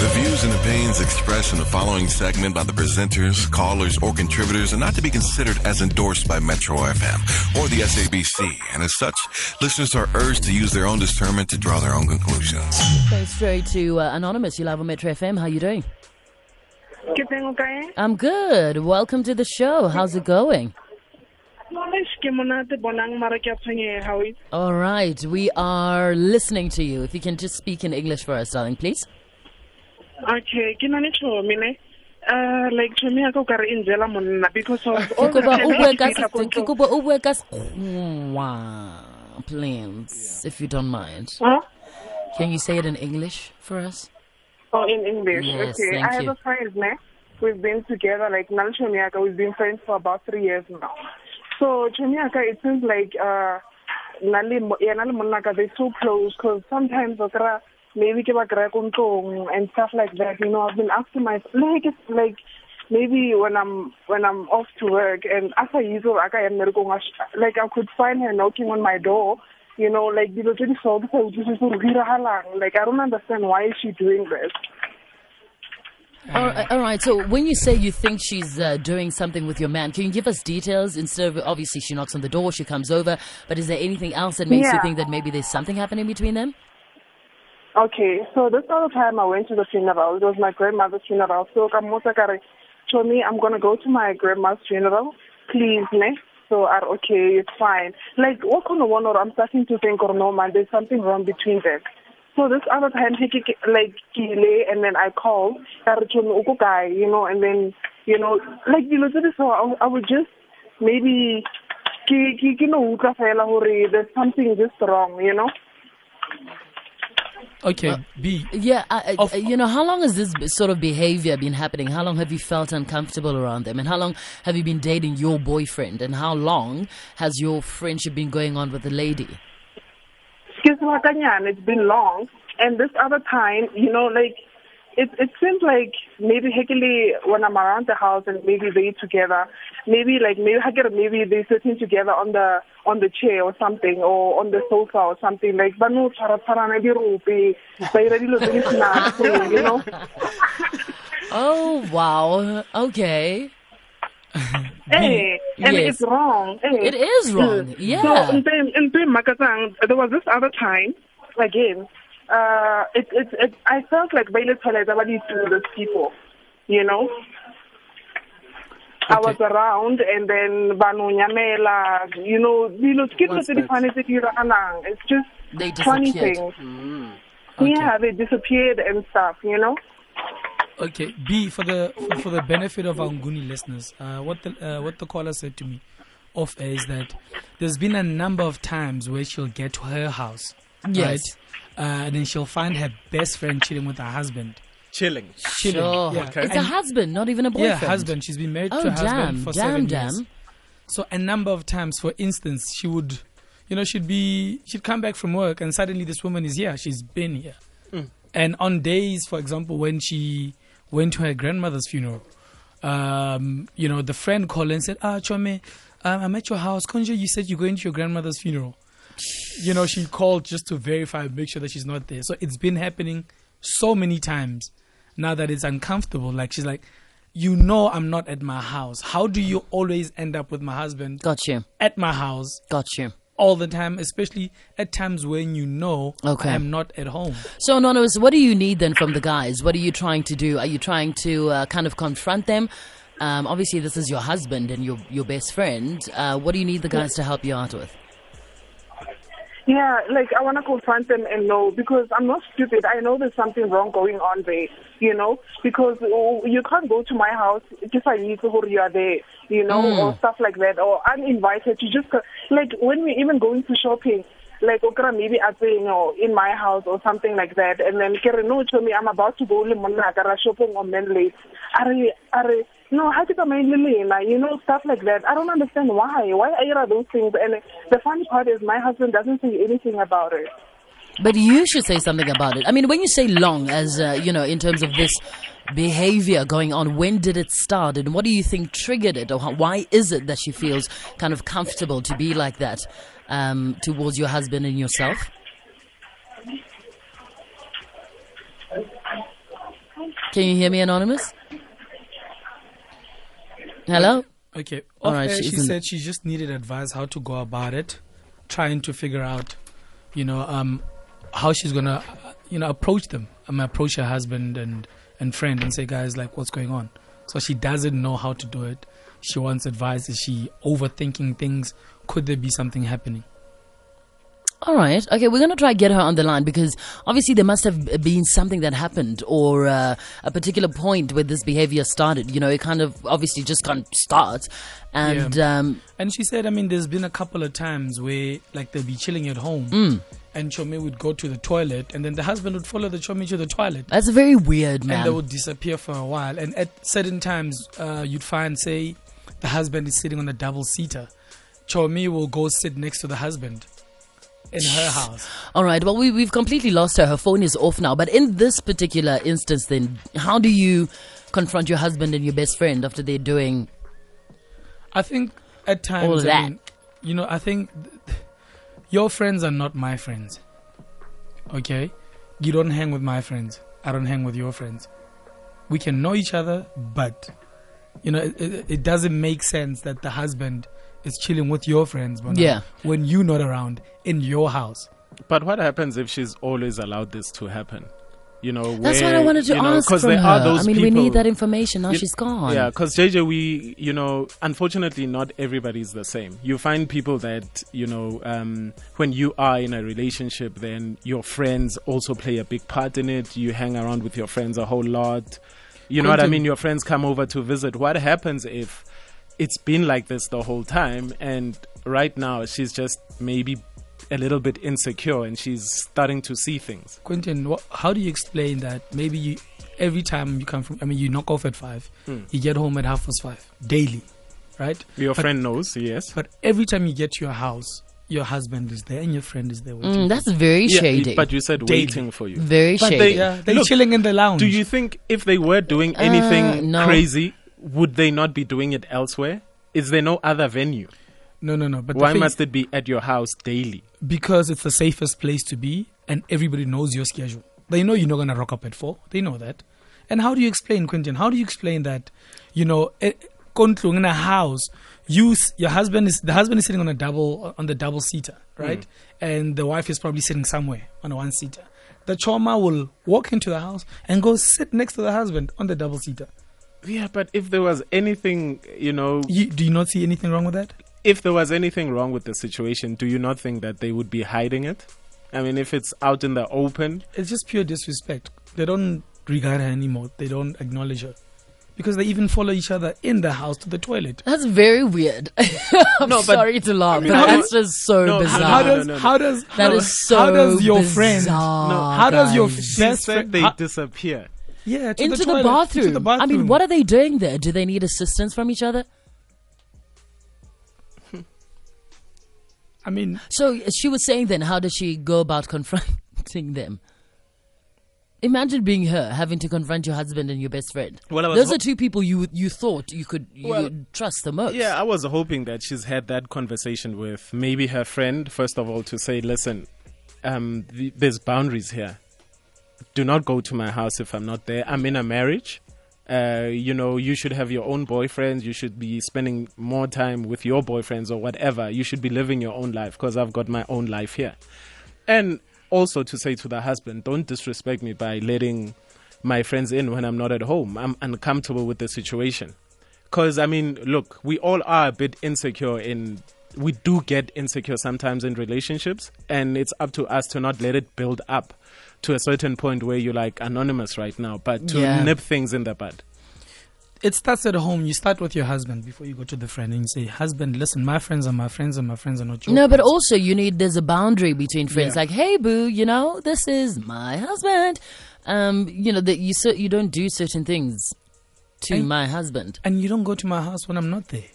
The views and opinions expressed in the following segment by the presenters, callers, or contributors are not to be considered as endorsed by Metro FM or the SABC, and as such, listeners are urged to use their own discernment to draw their own conclusions. Going straight to uh, Anonymous, you live on Metro FM. How you doing? Ke teng o kae? I'm good. Welcome to the show. How's it going? Eish, ke monate bonang mara ke a tshwenyega o itse. All right, we are listening to you. If you can just speak in English for us, darling, please. Okay, ke na le tšhomi ne. Uh, like tšhomi ya ka o kare e njela monna because of all the kopa o bue ka fitlha ko ke ntlong. kopa o bue ka Sekgowa, please, if you don't mind. Huh? Can you say it in English for us? Oh, in English. Yes, okay. thank I have you. a friend, ne. We've been together, like, na le tšhomi we've been friends for about three years now. So, tšhomi it seems like, uh, na le, mo- yena le monna ka, they're so close, because sometimes, o maybe ke ba kry-a ko ntlong and stuff like that, you know, I've been asking myself, like, it's like, maybe when I'm when I'm off to work and after yizo aka ya mmerekong sh- like I could find her knocking on my door, you know, like dilo tse di so ke sa utlwisise gore go diragalang. Like I don't understand why is she doing this. All right, all right. So when you say you think she's uh, doing something with your man, can you give us details instead of obviously she knocks on the door, she comes over, but is there anything else that makes you think that maybe there's something happening between them? Okay, so this other time I went to the funeral. It was my grandmother's funeral. So Kamota Kare told me I'm gonna go to my grandma's funeral. Please, ne? So are okay, it's fine. Like what kind of one or I'm starting to think or no man, there's something wrong between them. So this other time he ke- ke- like kile and then I called, ka re, "Tjhomi, o you know, and then you know, like tse di so I, would just maybe fela hore there's something just wrong, you know. Okay, uh, B. Yeah, I, I, Of- you know, how long has this sort of behavior been happening? How long have you felt uncomfortable around them? And how long have you been dating your boyfriend? And how long has your friendship been going on with the lady? ke sebakanyana it's been long and this other time you know like it it seems like maybe Hekele when I'm around the house and maybe they together maybe like maybe Hekele maybe they sitting together on the on the chair or something or on the sofa or something like ba no tshwara tshwarana dirope ba ira dilo tse di senang, you know Oh, wow. Okay. Eh, and Yes. it's wrong. Eh. It is wrong. Mm. Yeah. So, in Pim- in there was this other time, again, uh, it, it, it, I felt like Bailey do you do with people? You know? I was around and then Banu Nyamela, you know, dilo tse ke dilo tse di funny tse di diragalang. It's just They funny disappeared. things. Yeah, they disappeared and stuff, you know? Okay, B. For the for, for the benefit of our Nguni listeners, uh, what the uh, what the caller said to me off air is that there's been a number of times where she'll get to her house, Yes. right? Uh, and then she'll find her best friend chilling with her husband. Chilling. Chilling, Sure. yeah. It's a husband, not even a boyfriend. Yeah, husband. She's been married Oh, to a husband for Damn, seven damn. years. So a number of times, for instance, she would, you know, she'd be, she'd come back from work and suddenly this woman is here. She's been here. And on days, for example, when she went to her grandmother's funeral, um, you know, the friend called and said, "Ah, Chome, um, I'm at your house. Conjo, you said you're going to your grandmother's funeral." You know, she called just to verify, make sure that she's not there. So it's been happening so many times now that it's uncomfortable. Like she's like, "You know, I'm not at my house. How do you always end up with my husband Got you. at my house Got you. all the time, especially at times when you know Okay. I am not at home?" So, Anonymous, what do you need then from the guys? What are you trying to do? Are you trying to uh, kind of confront them? Um, obviously, this is your husband and your your best friend. Uh, what do you need the guys to help you out with? Yeah, like I want to confront them and know because I'm not stupid. I know there's something wrong going on there, you know, because oh, you can't go to my house if I need to you are there, you know, hmm. or stuff like that, or I'm invited to just like when we even going to shopping. Like okra maybe at you know in my house or something like that, and then kere no to me I'm about to go le monna ka ra shopping on men late. Are are no ha ke tsamaye le lena, you know stuff like that. I don't understand why. Why are those things? And the funny part is my husband doesn't say anything about it. But you should say something about it. I mean, when you say long, as uh, you know, in terms of this behavior going on, when did it start, and what do you think triggered it, or how, why is it that she feels kind of comfortable to be like that um, towards your husband and yourself? Can you hear me, Anonymous? Hello? Okay. All right, she she said she just needed advice how to go about it, trying to figure out, you know, um, how she's gonna, you know, approach them. Um, approach her husband and and friend and say, guys, like, what's going on? So she doesn't know how to do it. She wants advice. Is she overthinking things? Could there be something happening? All right. Okay, we're going to try get her on the line because obviously there must have been something that happened or uh, a particular point where this behavior started. You know, it kind of obviously just can't start. And um, And she said, I mean, there's been a couple of times where, like, they'll be chilling at home, Mm. and Chome would go to the toilet, and then the husband would follow the Chome to the toilet. that's very weird, man. and they would disappear for a while. And at certain times, uh, you'd find, say, the husband is sitting on a double seater. Chomi will go sit next to the husband in her house. All right. Well, we, we've completely lost her. Her phone is off now. But in this particular instance, then, how do you confront your husband and your best friend after they're doing I think at times, All I that. mean, you know, I think th- your friends are not my friends. Okay? You don't hang with my friends. I don't hang with your friends. We can know each other, but, you know, it, it, it doesn't make sense that the husband is chilling with your friends Bona, Yeah. when you're not around in your house. But what happens if she's always allowed this to happen? You know, That's where, what I wanted to you know, ask 'cause from there her. are those I mean, people, we need that information. Now You- she's gone. Yeah, because JJ, we, you know, unfortunately, not everybody's the same. You find people that, you know, um, when you are in a relationship, then your friends also play a big part in it. You hang around with your friends a whole lot. You know what I mean? Your friends come over to visit. What happens if it's been like this the whole time and right now she's just maybe a little bit insecure and she's starting to see things? Quentin, wha how do you explain that maybe you, every time you come from, I mean, you knock off at five, Hmm. you get home at half past five daily, right? Your But- friend knows, yes. But every time you get to your house, your husband is there and your friend is there waiting. Mm, that's very Yeah, shady. but you said Daily. waiting for you. very But shady. they- yeah, they're Look, chilling in the lounge. Do you think if they were doing anything Uh, no. crazy, would they not be doing it elsewhere? Is there no other venue? no, no, no. But Why must it be at your house daily? because it's the safest place to be, and everybody knows your schedule. They know you're not gonna rock up at four. They know that. And how do you explain, Quentin? How do you explain that? You know, eh, Kontlung in a house, you, your husband is the husband is sitting on a double on the double seater, right? And the wife is probably sitting somewhere on a one seater. The trauma will walk into the house and go sit next to the husband on the double seater. Yeah, but if there was anything, you know, You, do you not see anything wrong with that? if there was anything wrong with the situation, do you not think that they would be hiding it? I mean, if it's out in the open, It's just pure disrespect. They don't regard her anymore. They don't acknowledge her. Because they even follow each other in the house to the toilet. That's very weird. I'm No, but- sorry to laugh, mean, but how that's do- just so No, bizarre. How no, does no, no. how does That how, is so how does your friend bizarre, No, how does your guys. she best friend they how- disappear. Yeah to into the, the, toilet, bathroom. into the bathroom? I mean, what are they doing there? Do they need assistance from each other? I mean, So she was saying then, how does she go about confronting them? Imagine being her, having to confront your husband and your best friend. Well, I was Those ho- are two people you you thought you could you Well, trust the most. Yeah, I was hoping that she's had that conversation with maybe her friend, first of all, to say, listen, um, th- there's boundaries here. Do not go to my house if I'm not there. I'm in a marriage. Uh, you know, you should have your own boyfriends. You should be spending more time with your boyfriends or whatever. You should be living your own life because I've got my own life here. And also to say to the husband, don't disrespect me by letting my friends in when I'm not at home. I'm uncomfortable with the situation. Because, I mean, look, we all are a bit insecure in. We do get insecure sometimes in relationships, and it's up to us to not let it build up to a certain point where you're like anonymous right now, but to Yeah. nip things in the bud. it starts at home. You start with your husband before you go to the friend, and you say, "Husband, listen, my friends are my friends, and my friends are not your No, but friends." also you need there's a boundary between friends. Yeah. Like, hey, boo, you know this is my husband. Um, you know that you so, you don't do certain things to And- my husband. and you don't go to my house when I'm not there.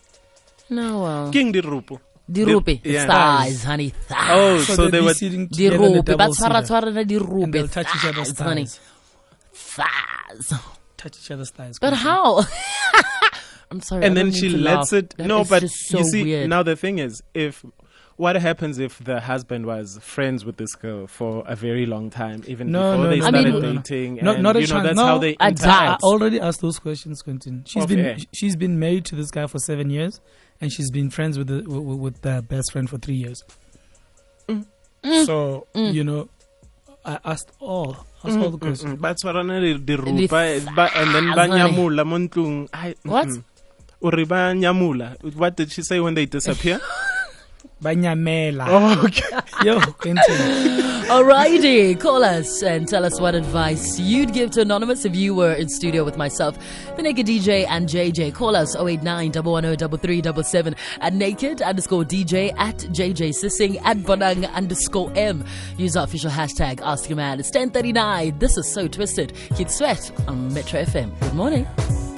No, well, King di rupu. Dirupi, The- yeah. thighs, honey, thighs. Oh, So, so, they'll they be were. sitting together in a Dirupi, double but tshwara seater, tshwara na and they'll touch each other's thighs, honey, thighs. thighs. Touch each other's thighs. But how? I'm sorry. I and then she lets laugh. it. That no, but so you see, weird. now the thing is, if what happens if the husband was friends with this girl for a very long time, even No, before no, they no, I started mean- no, no. dating? No, and, not a you know, chance. that's No, how they I- I, I already asked those questions, Quentin. She's Off been she's been married to this guy for seven years, and she's been friends with the with, with their best friend for three years. Mm. So mm. Mm. you know, I asked all asked all the questions. Mm, ba tshwarana rupa, ba- and then ba fazane. nyamula mo ntlong. What? mm-mm. O re ba nyamula. What did she say when they disappear? Banyamela. oh, okay. Yo, Quentin. Alrighty, call us and tell us what advice you'd give to Anonymous if you were in studio with myself, the Naked DJ and JJ. Call us 089 110 at Naked underscore DJ at JJ Sissing at Bonang underscore M. Use our official hashtag Ask Your Man. It's 1039. This is So Twisted. Keith Sweat on Metro FM. Good morning.